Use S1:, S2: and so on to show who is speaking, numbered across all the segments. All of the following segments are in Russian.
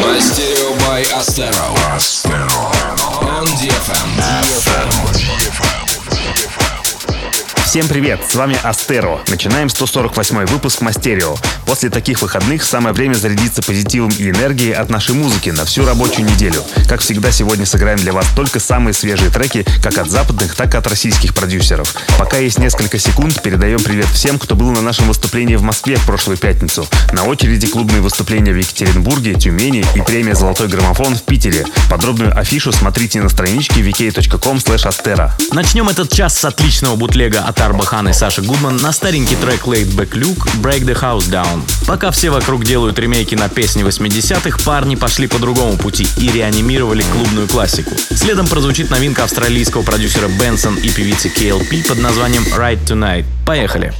S1: Мастерио by Astero. On DFM.
S2: Всем привет, с вами Астеро. Начинаем 148 выпуск Мастерио. После таких выходных самое время зарядиться позитивом и энергией от нашей музыки на всю рабочую неделю. Как всегда, сегодня сыграем для вас только самые свежие треки, как от западных, так и от российских продюсеров. Пока есть несколько секунд, передаем привет всем, кто был на нашем выступлении в Москве в прошлую пятницу. На очереди клубные выступления в Екатеринбурге, Тюмени и премия «Золотой граммофон» в Питере. Подробную афишу смотрите на страничке vk.com.
S3: Начнем этот час с отличного бутлега от Арбахан и Саши Гудман на старенький трек Laid Back Luke Break the House Down. Пока все вокруг делают ремейки на песни 80-х, парни пошли по другому пути и реанимировали клубную классику. Следом прозвучит новинка австралийского продюсера Бенсон и певицы KLP под названием Right Tonight. Поехали!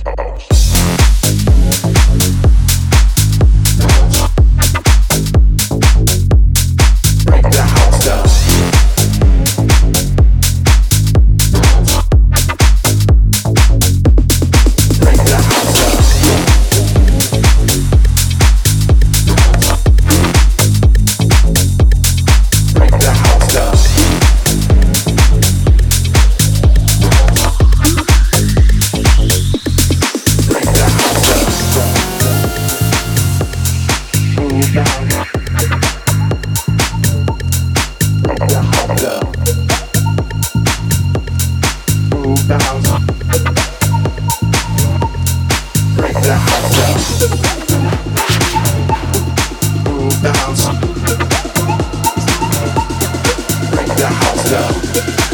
S4: будущий down.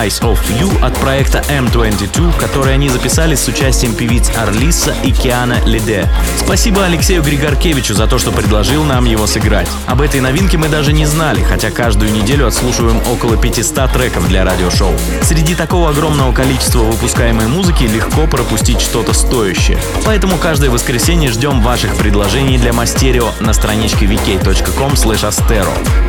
S4: Eyes of oh, You от проекта M22, который они записали с участием певиц Арлиса и Киана Лиде. Спасибо Алексею Григоркевичу за то, что предложил нам его сыграть. Об этой новинке мы даже не знали, хотя каждую неделю отслушиваем около 500 треков для радиошоу. Среди такого огромного количества выпускаемой музыки легко пропустить что-то стоящее. Поэтому каждое воскресенье ждем ваших предложений для Мастерио на страничке vk.com.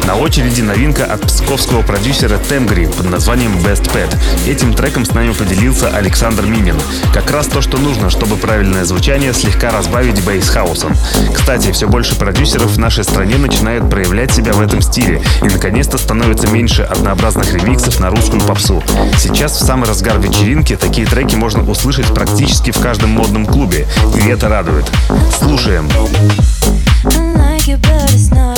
S2: На очереди новинка от псковского продюсера Темгри под названием Best Pet. Этим треком с нами поделился Александр Минин. Как раз то, что нужно, чтобы правильное звучание слегка разбавить бейс-хаусом. Кстати, все больше продюсеров в нашей стране начинают проявлять себя в этом стиле и наконец-то становится меньше однообразных ремиксов на русскую попсу. Сейчас в самый разгар вечеринки такие треки можно услышать практически в каждом модном клубе, и это радует. Слушаем.
S5: to do. Cause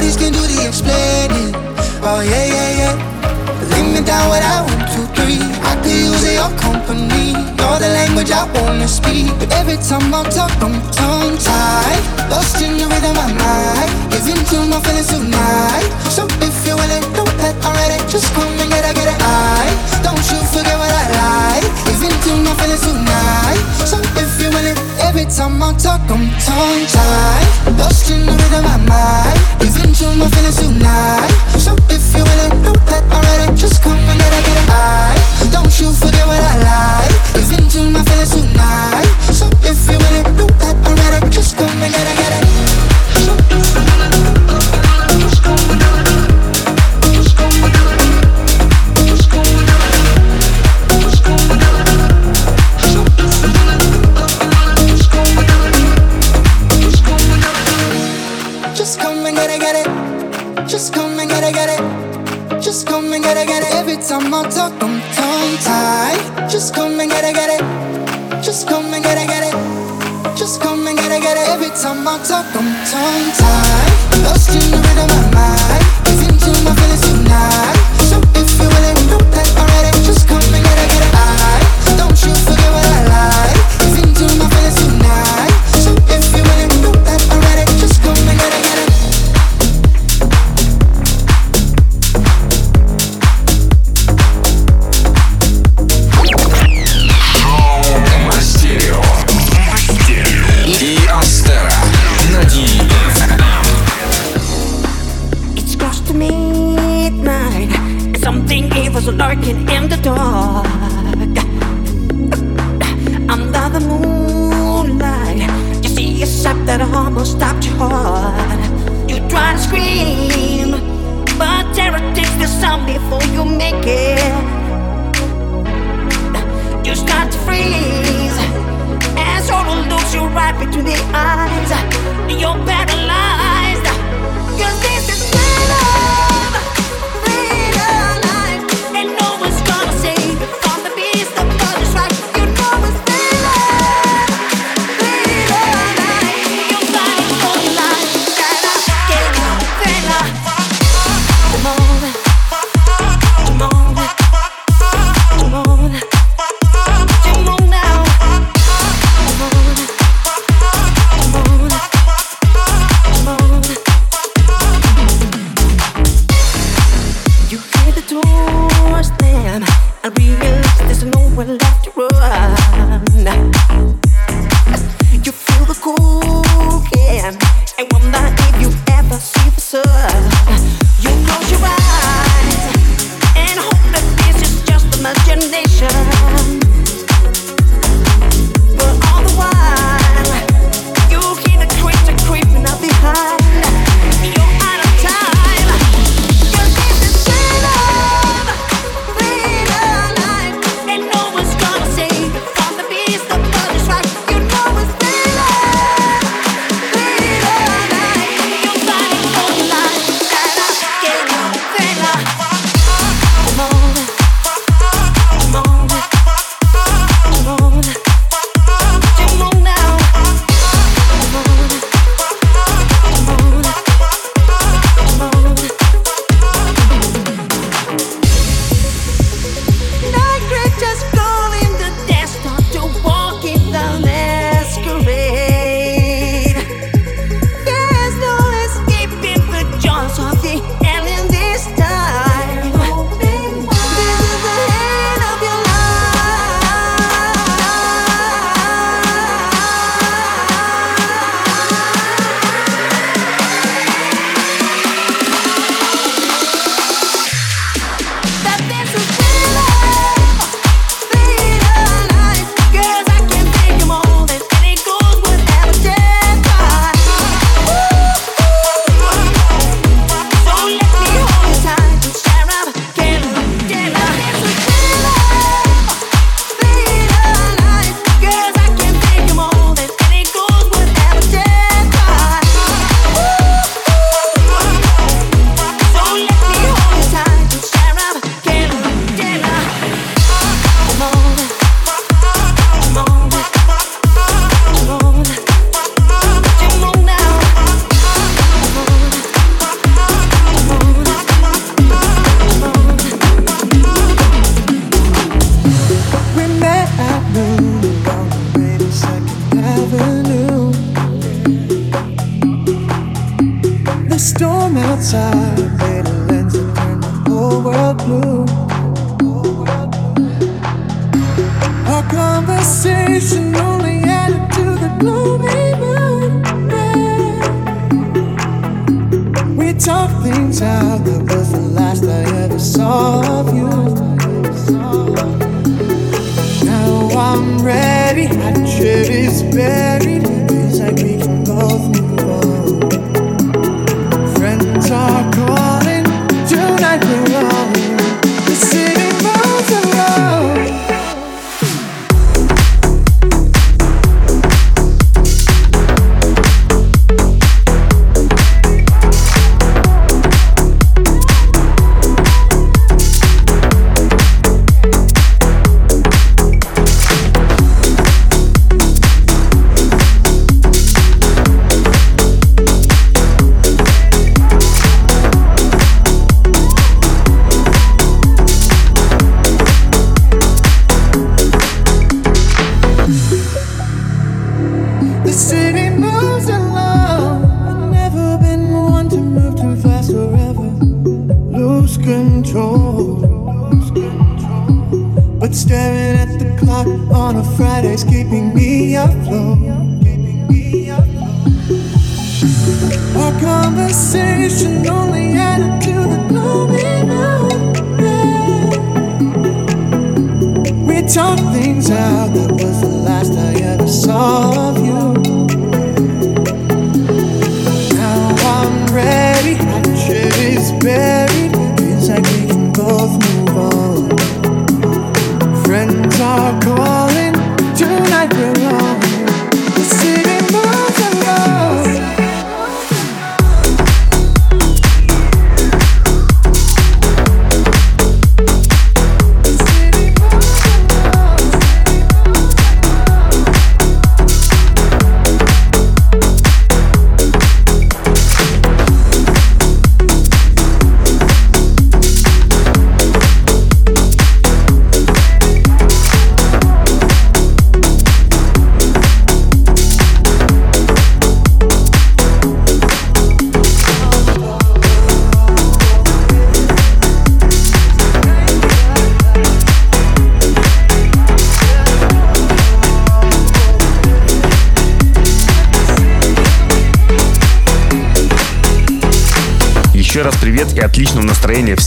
S6: bodies can do the explaining. Oh yeah, yeah, yeah. Lay me down without one, two, three. I could use your company. You're the language I wanna speak. But every time I talk, I'm tongue tied. Lost in the rhythm of my mind. Giving to my feelings tonight. So if you're willing, do that already. Just come and get it, get it. I don't you forget what I like. Giving to my feelings tonight. So if you're willing. Every time I talk, I'm tongue tied. Lost in the rhythm of my mind. You've been to my feelings tonight. So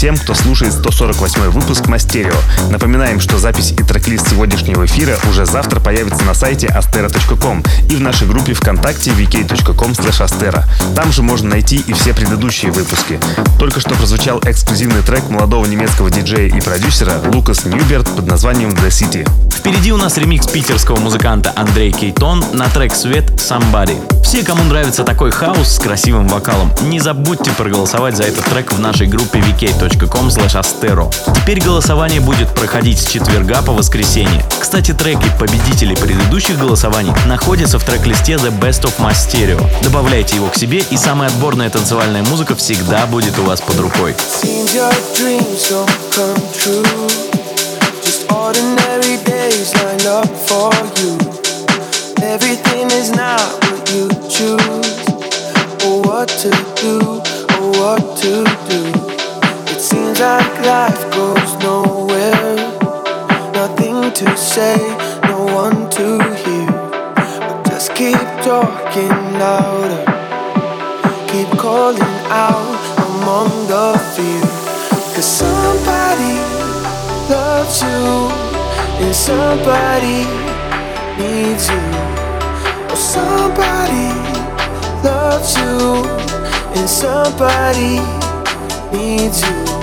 S2: всем, кто слушает 148 выпуск Мастерио. Напоминаем, что запись и трек-лист сегодняшнего эфира уже завтра появится на сайте astera.com и в нашей группе ВКонтакте vk.com. Там же можно найти и все предыдущие выпуски. Только что прозвучал эксклюзивный трек молодого немецкого диджея и продюсера Лукас Ньюберт под названием The City.
S3: Впереди у нас ремикс питерского музыканта Андрей Кейтон на трек «Свет Somebody». Все, кому нравится такой хаос с красивым вокалом, не забудьте проголосовать за этот трек в нашей группе vk.com astero. Теперь голосование будет проходить с четверга по воскресенье. Кстати, треки победителей предыдущих голосований находятся в трек-листе The Best of My. Добавляйте его к себе, и самая отборная танцевальная музыка всегда будет у вас под рукой.
S7: Everything is not what you choose. Or what to do, or what to do. Seems like life goes nowhere. Nothing to say, no one to hear. But just keep talking louder. Keep calling out among the fear. Cause somebody loves you, and somebody needs you. Or somebody loves you, and somebody needs you.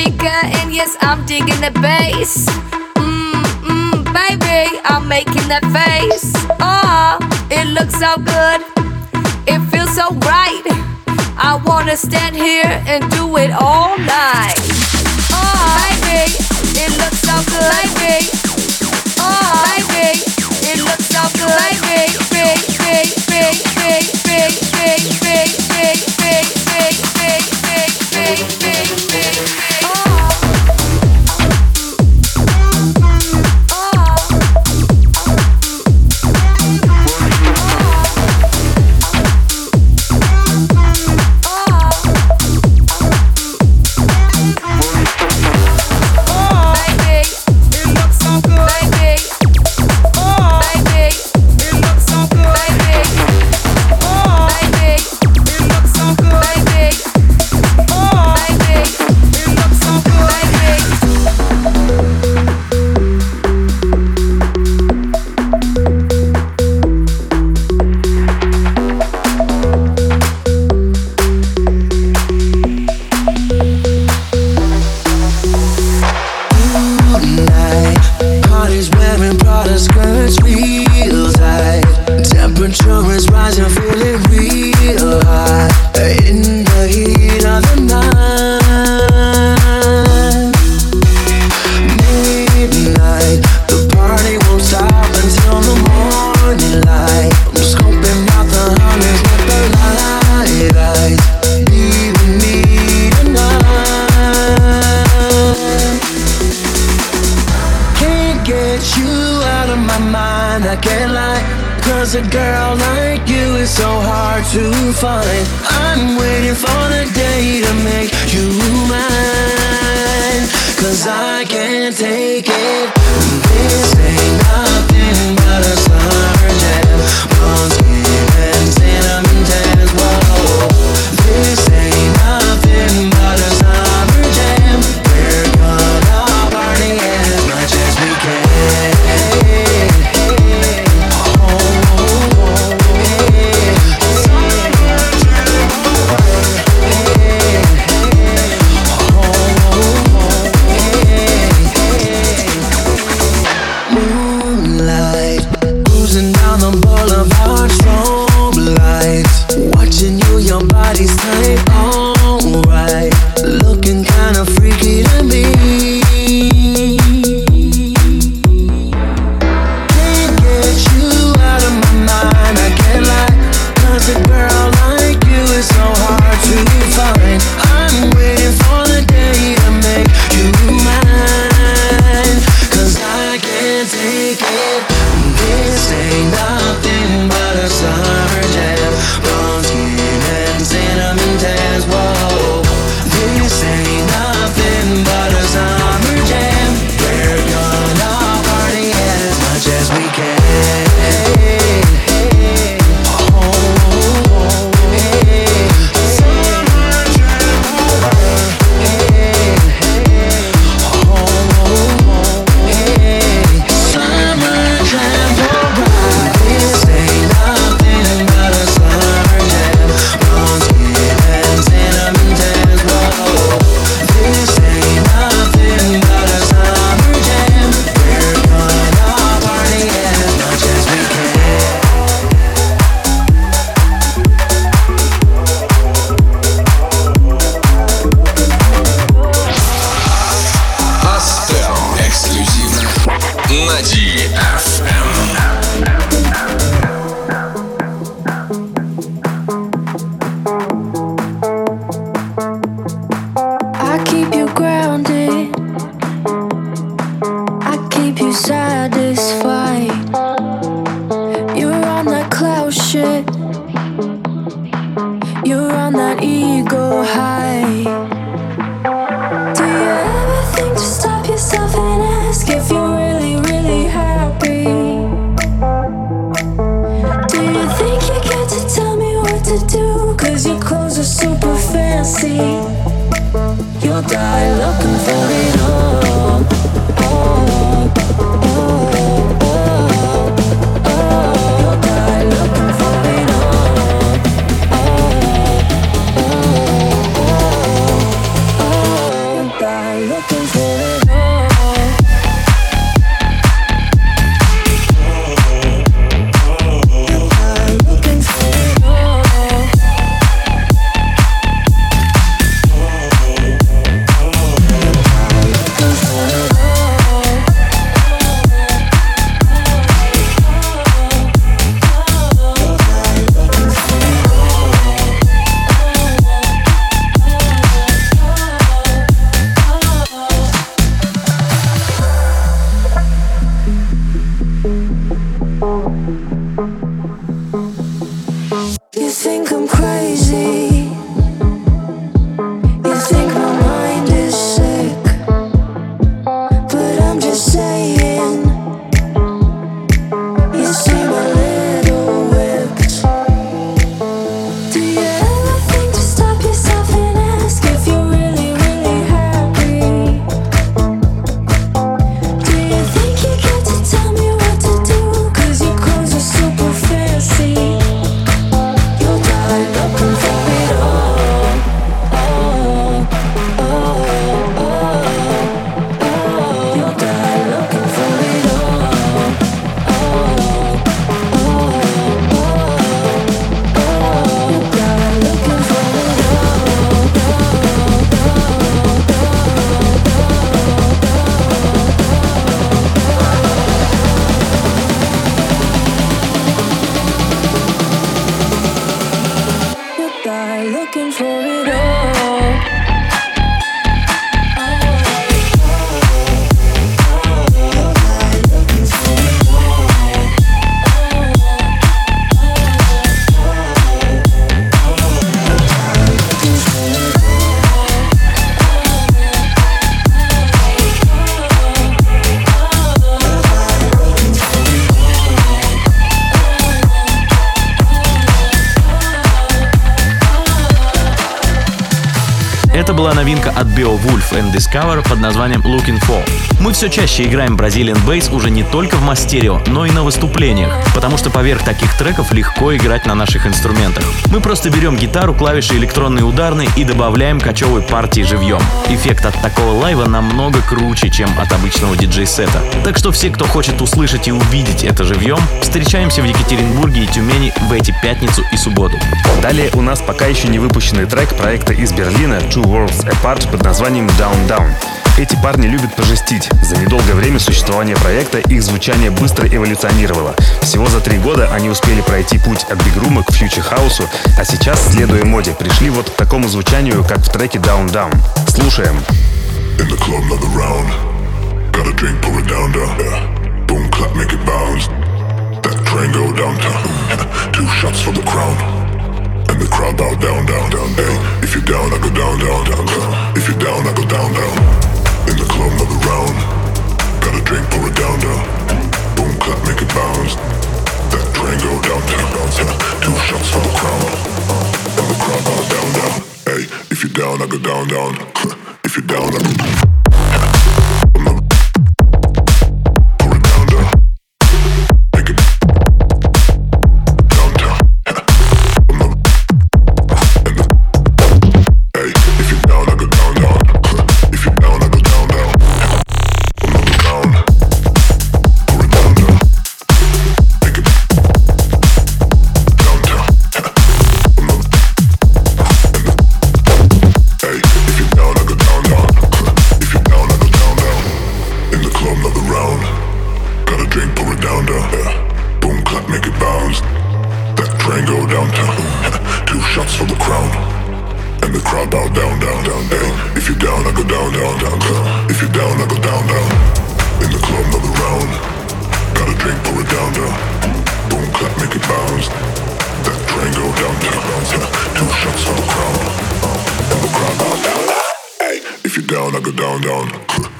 S8: speaker, and yes, I'm digging the bass. Mmm, mmm, baby, I'm making that face. Oh, it looks so good, it feels so right. I wanna stand here and do it all night. Oh, baby, it looks so good, baby. Oh, baby, it looks so good, baby, baby, baby, baby, baby, baby,
S7: baby. I can't lie Cause a girl like you is so hard to find. I'm waiting for the day to make you mine Cause I can't take it. This ain't nothing but a
S9: sign.
S3: Discover все чаще играем Brazilian Bass уже не только в мастерио, но и на выступлениях, потому что поверх таких треков легко играть на наших инструментах. Мы просто берем гитару, клавиши, электронные ударные и добавляем кочевой партии живьем. Эффект от такого лайва намного круче, чем от обычного диджей-сета. Так что все, кто хочет услышать и увидеть это живьем, встречаемся в Екатеринбурге и Тюмени в эти пятницу и субботу.
S2: Далее у нас пока еще не выпущенный трек проекта из Берлина Two Worlds Apart под названием Down Down. Эти парни любят пожестить. За недолгое время существования проекта их звучание быстро эволюционировало. Всего за три года они успели пройти путь от бигрума к фьючер-хаусу, а сейчас, следуя моде, пришли вот к такому звучанию, как в треке Down Down. Слушаем.
S10: Down, down. And the crowd bow down, down, down. Hey, if you're down, I go down, down, down, down. If you're down, I go down, down. Another round. Got a drink, pour it down, down. Boom, clap, make it bounce. That train go downtown. Two shots for the crown. And the crowd bow down, down. Hey, if you're down, I go down, down. If you're down, I go
S4: Now down, down.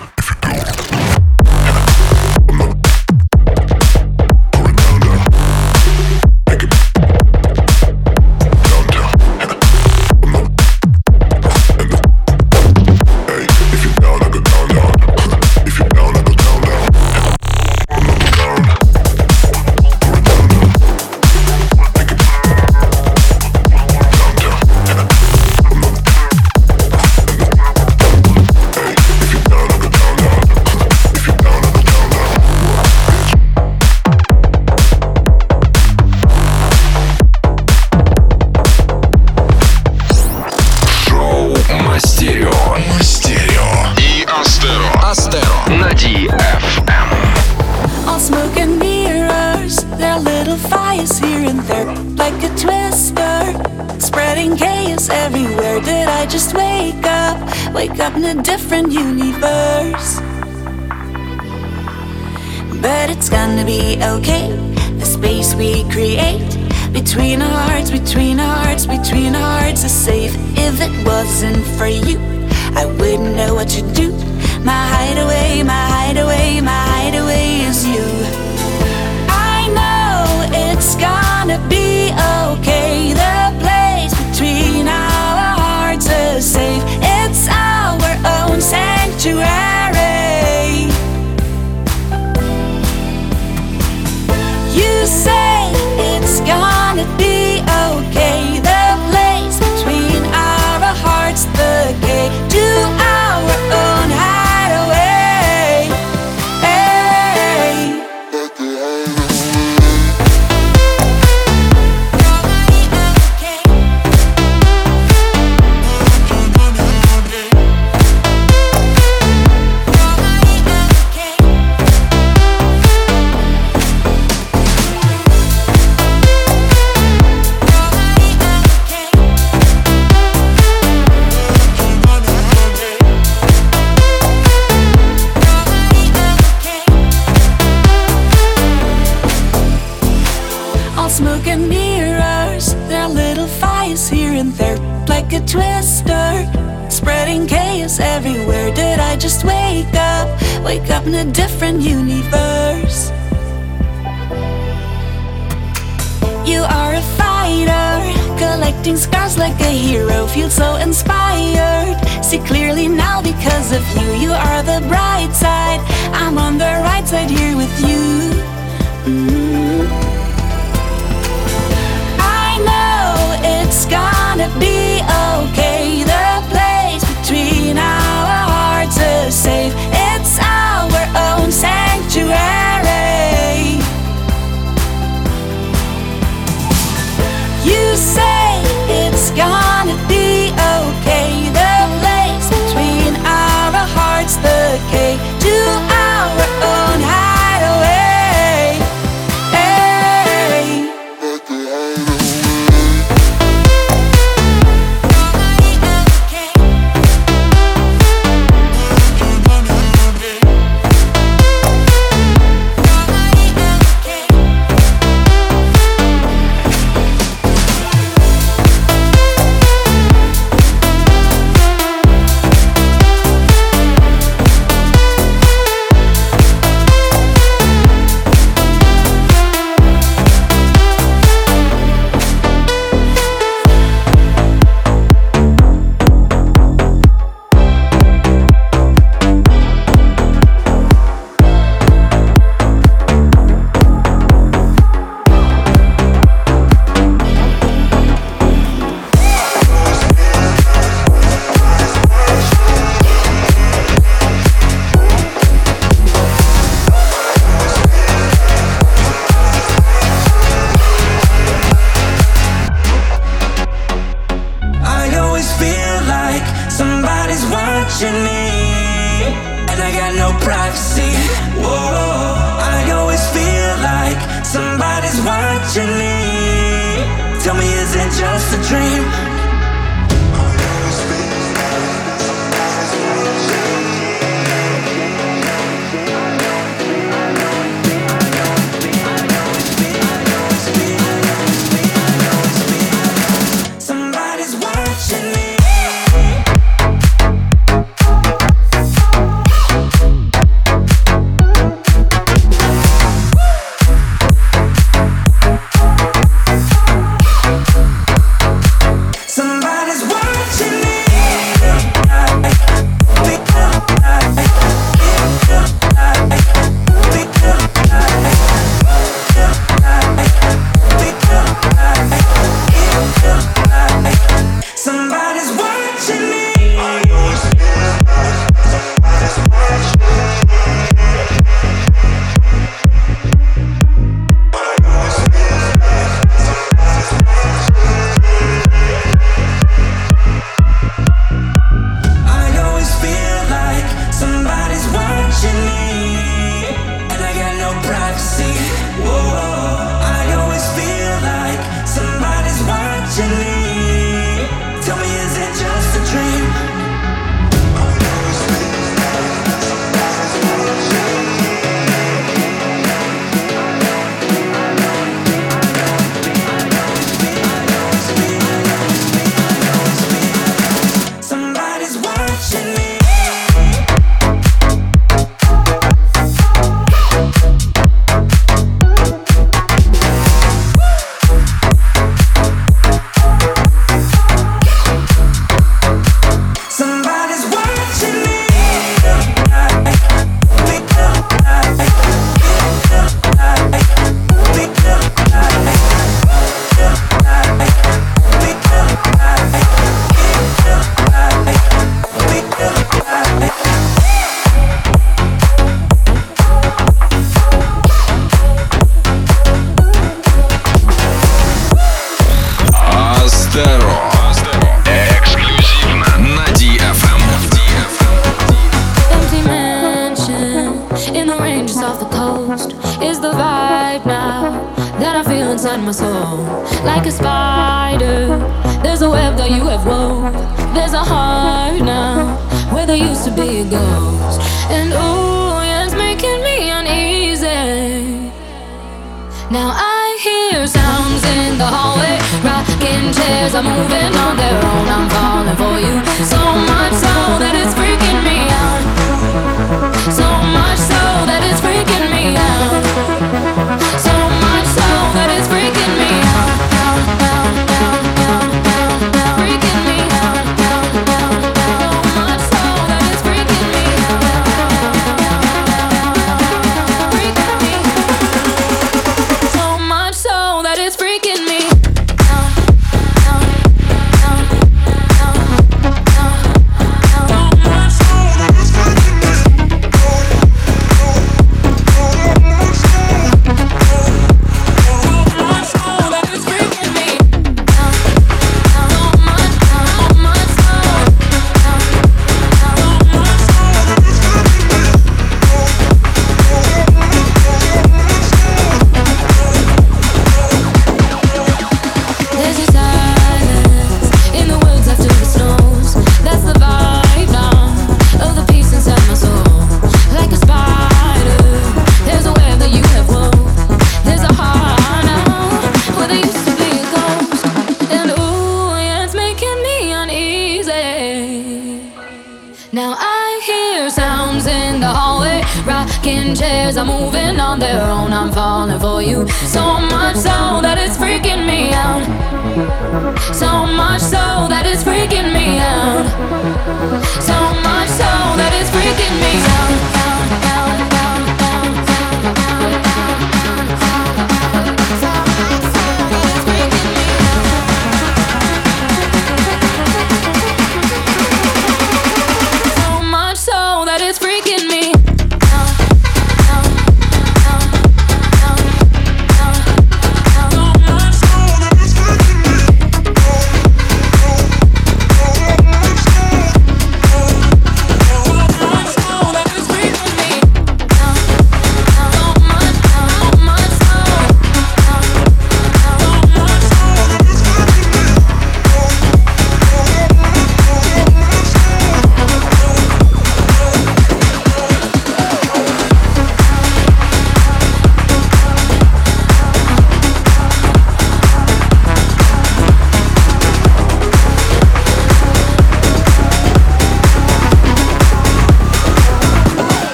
S4: the
S8: hallway. Rocking chairs are moving on their own. I'm falling for you so much so that it's
S11: free.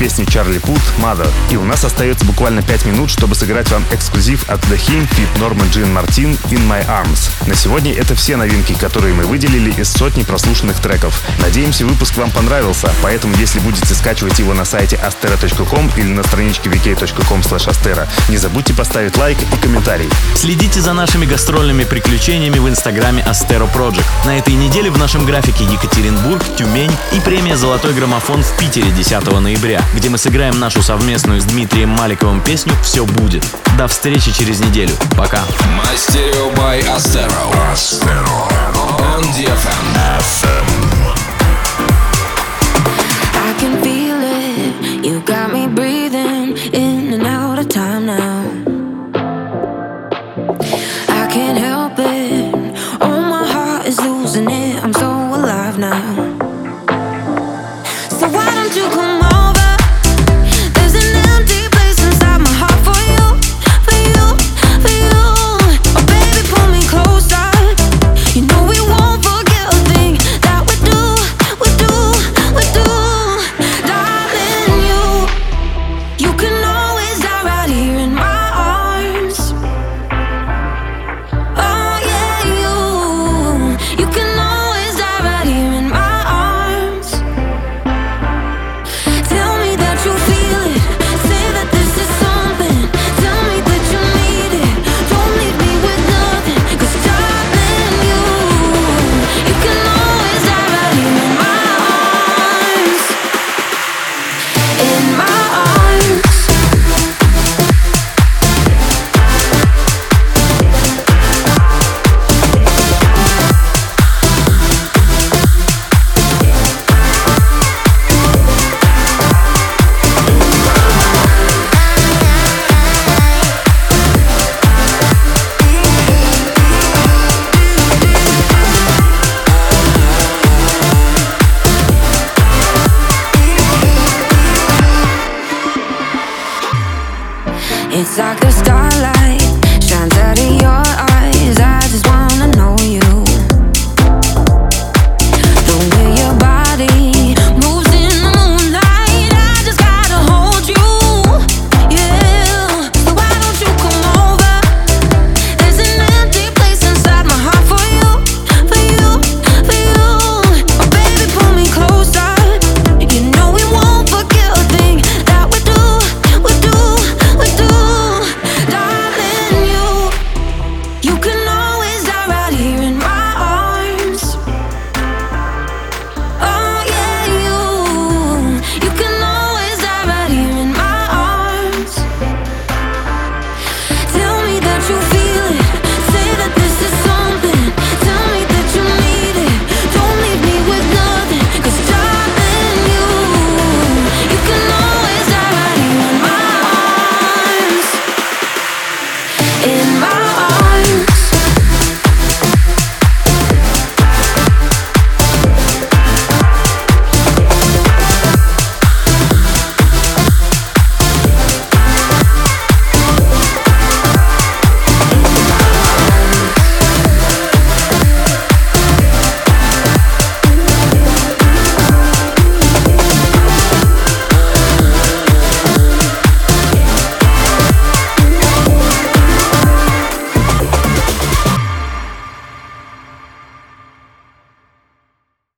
S11: Песню Чарли Пут «Mother». И у нас остается буквально 5 минут, чтобы сыграть вам эксклюзив от The Him Fit Норман Джин Мартин «In My Arms». На сегодня это все новинки, которые мы выделили из сотни прослушанных треков. Надеемся, выпуск вам понравился, поэтому если будете скачивать его на сайте astera.com или на страничке vk.com astera, не забудьте поставить лайк и комментарий.
S3: Следите за нашими гастрольными приключениями в инстаграме Astero Project. На этой неделе в нашем графике Екатеринбург, Тюмень и премия «Золотой граммофон» в Питере 10 ноября, где мы сыграем нашу совместную с Дмитрием Маликовым песню «Все будет». До встречи через неделю. Пока.
S1: Мастерио by Astero. Astero. On DFM. FM.
S5: I can feel it. You got me breathing